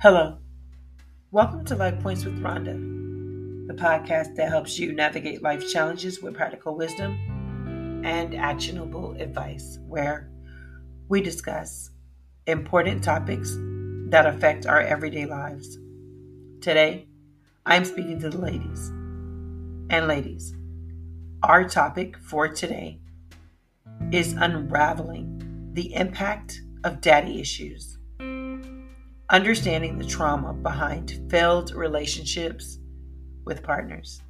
Hello. Welcome to Life Points with Ronda, the podcast that helps you navigate life challenges with practical wisdom and actionable advice, where we discuss important topics that affect our everyday lives. Today, I'm speaking to the ladies. And ladies, our topic for today is unraveling the impact of daddy issues, understanding the trauma behind failed relationships with partners.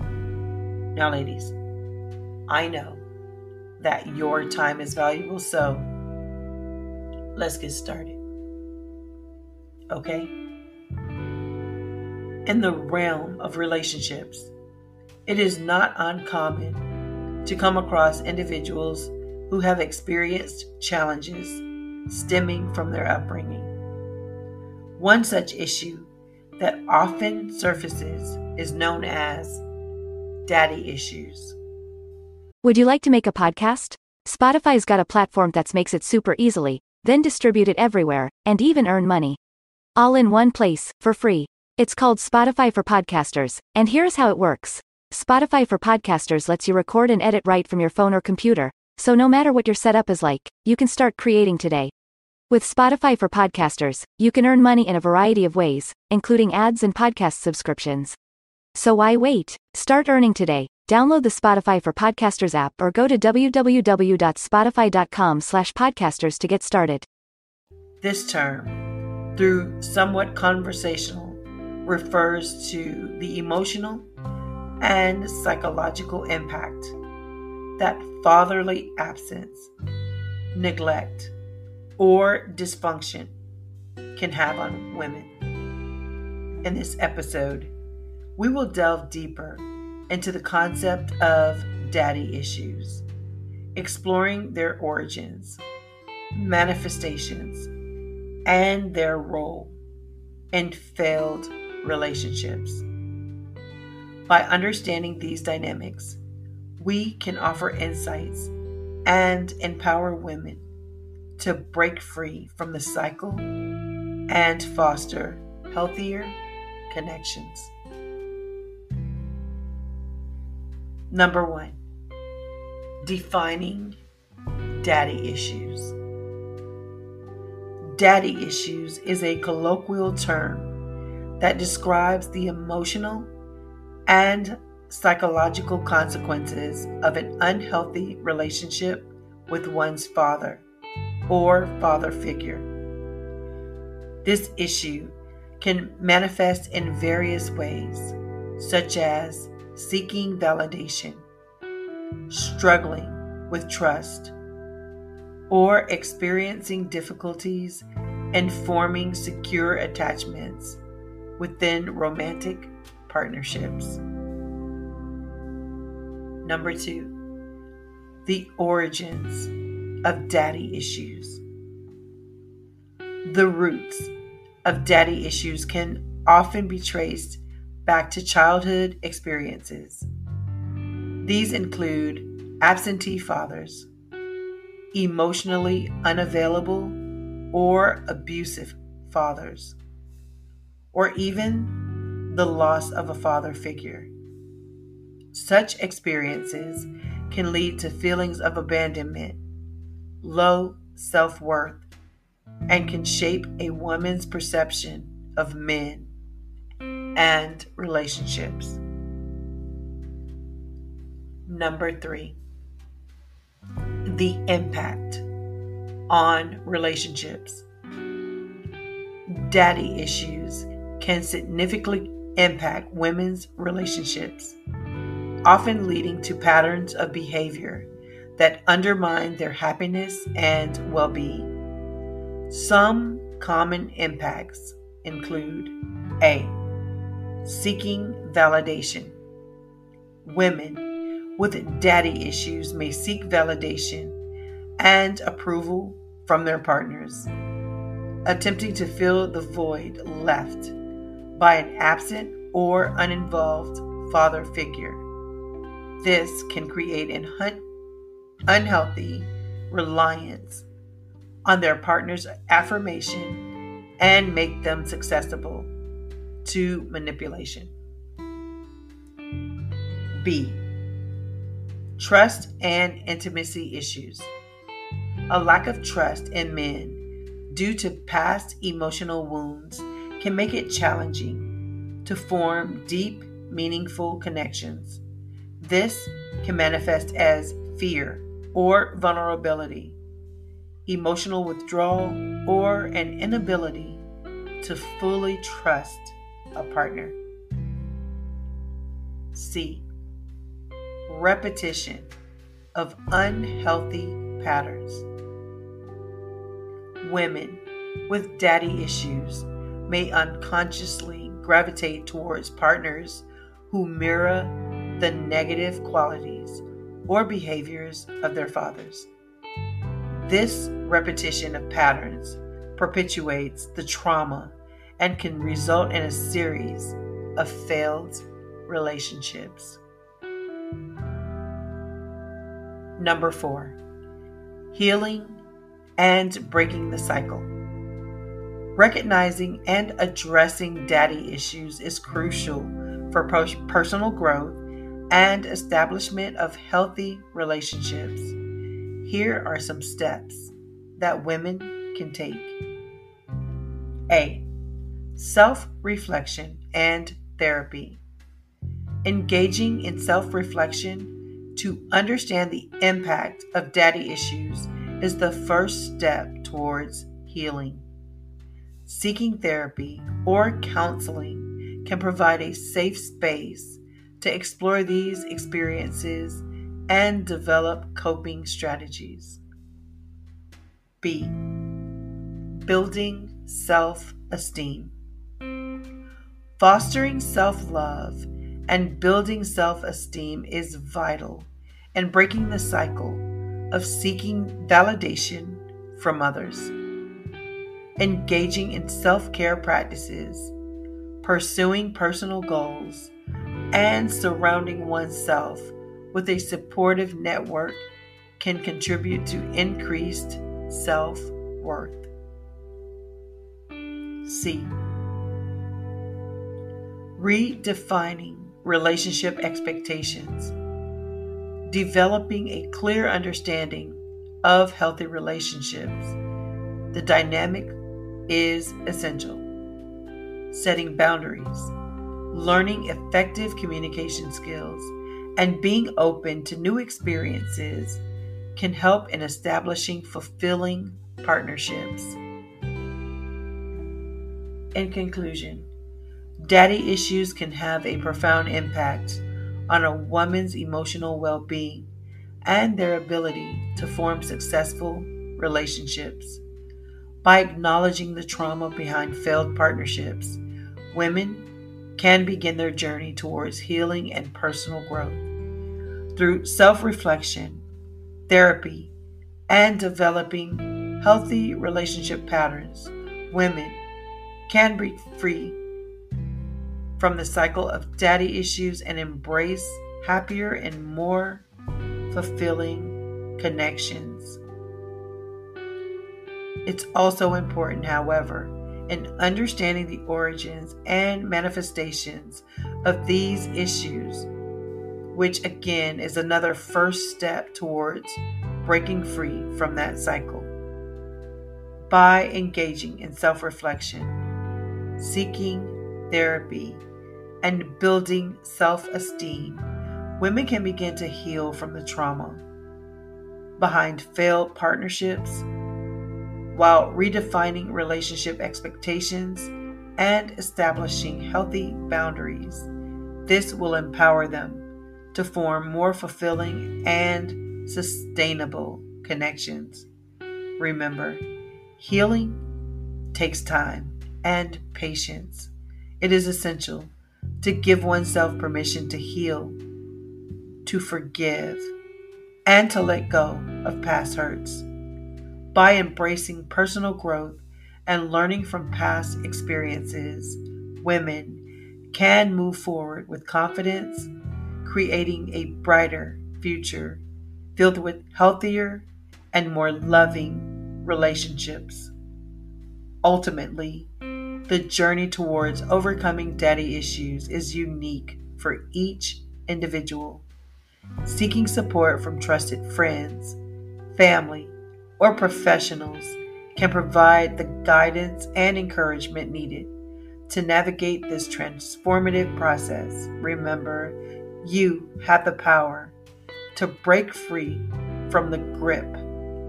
Now, ladies, I know that your time is valuable, so let's get started. Okay? In the realm of relationships, it is not uncommon to come across individuals who have experienced challenges stemming from their upbringing. One such issue that often surfaces is known as daddy issues. Would you like to make a podcast? Spotify's got a platform that makes it super easily, then distribute it everywhere, and even earn money. All in one place, for free. It's called Spotify for Podcasters, and here's how it works. Spotify for Podcasters lets you record and edit right from your phone or computer, so no matter what your setup is like, you can start creating today. With Spotify for Podcasters, you can earn money in a variety of ways, including ads and podcast subscriptions. So why wait? Start earning today. Download the Spotify for Podcasters app or go to www.spotify.com/podcasters to get started. This term, through somewhat conversational, refers to the emotional and psychological impact that fatherly absence, neglect, or dysfunction can have on women. In this episode, we will delve deeper into the concept of daddy issues, exploring their origins, manifestations, and their role in failed relationships. By understanding these dynamics, we can offer insights and empower women to break free from the cycle and foster healthier connections. Number one, defining daddy issues. Daddy issues is a colloquial term that describes the emotional and psychological consequences of an unhealthy relationship with one's father or father figure. This issue can manifest in various ways, such as seeking validation, struggling with trust, or experiencing difficulties in forming secure attachments within romantic partnerships. Number two, the origins of daddy issues. The roots of daddy issues can often be traced back to childhood experiences. These include absentee fathers, emotionally unavailable or abusive fathers, or even the loss of a father figure. Such experiences can lead to feelings of abandonment, low self worth, and can shape a woman's perception of men and relationships. Number three, the impact on relationships. Daddy issues can significantly impact women's relationships, often leading to patterns of behavior that undermine their happiness and well being. Some common impacts include A. Seeking validation. Women with daddy issues may seek validation and approval from their partners, attempting to fill the void left by an absent or uninvolved father figure. This can create an unhealthy reliance on their partner's affirmation and make them susceptible to manipulation. B. Trust and intimacy issues. A lack of trust in men due to past emotional wounds can make it challenging to form deep, meaningful connections. This can manifest as fear or vulnerability, emotional withdrawal, or an inability to fully trust a partner. C. Repetition of unhealthy patterns. Women with daddy issues may unconsciously gravitate towards partners who mirror the negative qualities or behaviors of their fathers. This repetition of patterns perpetuates the trauma and can result in a series of failed relationships. Number four, healing and breaking the cycle. Recognizing and addressing daddy issues is crucial for personal growth and establishment of healthy relationships. Here are some steps that women can take. A. Self reflection and therapy. Engaging in self reflection to understand the impact of daddy issues is the first step towards healing. Seeking therapy or counseling can provide a safe space to explore these experiences and develop coping strategies. B. Building self esteem. Fostering self love and building self esteem is vital in breaking the cycle of seeking validation from others. Engaging in self care practices, pursuing personal goals, and surrounding oneself with a supportive network can contribute to increased self worth. C. Redefining relationship expectations. Developing a clear understanding of healthy relationships. The dynamic is essential. Setting boundaries, learning effective communication skills, and being open to new experiences can help in establishing fulfilling partnerships. In conclusion, daddy issues can have a profound impact on a woman's emotional well being and their ability to form successful relationships. By acknowledging the trauma behind failed partnerships, women can begin their journey towards healing and personal growth. Through self reflection, therapy, and developing healthy relationship patterns, women can break free from the cycle of daddy issues and embrace happier and more fulfilling connections. It's also important, however, in understanding the origins and manifestations of these issues, which again is another first step towards breaking free from that cycle. By engaging in self reflection, seeking therapy, and building self esteem, women can begin to heal from the trauma behind failed partnerships while redefining relationship expectations and establishing healthy boundaries. This will empower them to form more fulfilling and sustainable connections. Remember, healing takes time and patience. It is essential to give oneself permission to heal, to forgive, and to let go of past hurts. By embracing personal growth and learning from past experiences, women can move forward with confidence, creating a brighter future filled with healthier and more loving relationships. Ultimately, the journey towards overcoming daddy issues is unique for each individual. Seeking support from trusted friends, family, or professionals can provide the guidance and encouragement needed to navigate this transformative process. Remember, you have the power to break free from the grip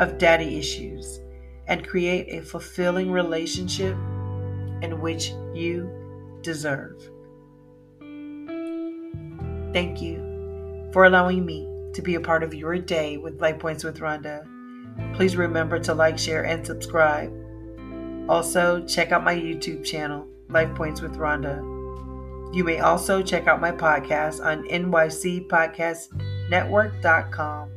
of daddy issues and create a fulfilling relationship in which you deserve. Thank you for allowing me to be a part of your day with Life Points with Ronda. Please remember to like, share, and subscribe. Also, check out my YouTube channel, Life Points with Ronda. You may also check out my podcast on nycpodcastnetwork.com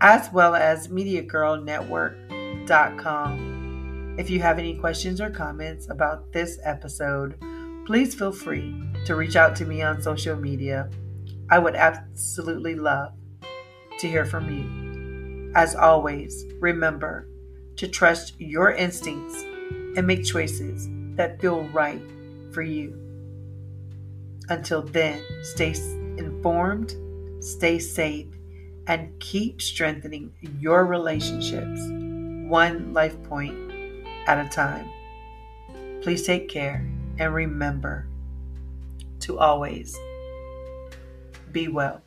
as well as MediaGirlNetwork.com. If you have any questions or comments about this episode, please feel free to reach out to me on social media. I would absolutely love to hear from you. As always, remember to trust your instincts and make choices that feel right for you. Until then, stay informed, stay safe, and keep strengthening your relationships one life point at a time. Please take care and remember to always be well.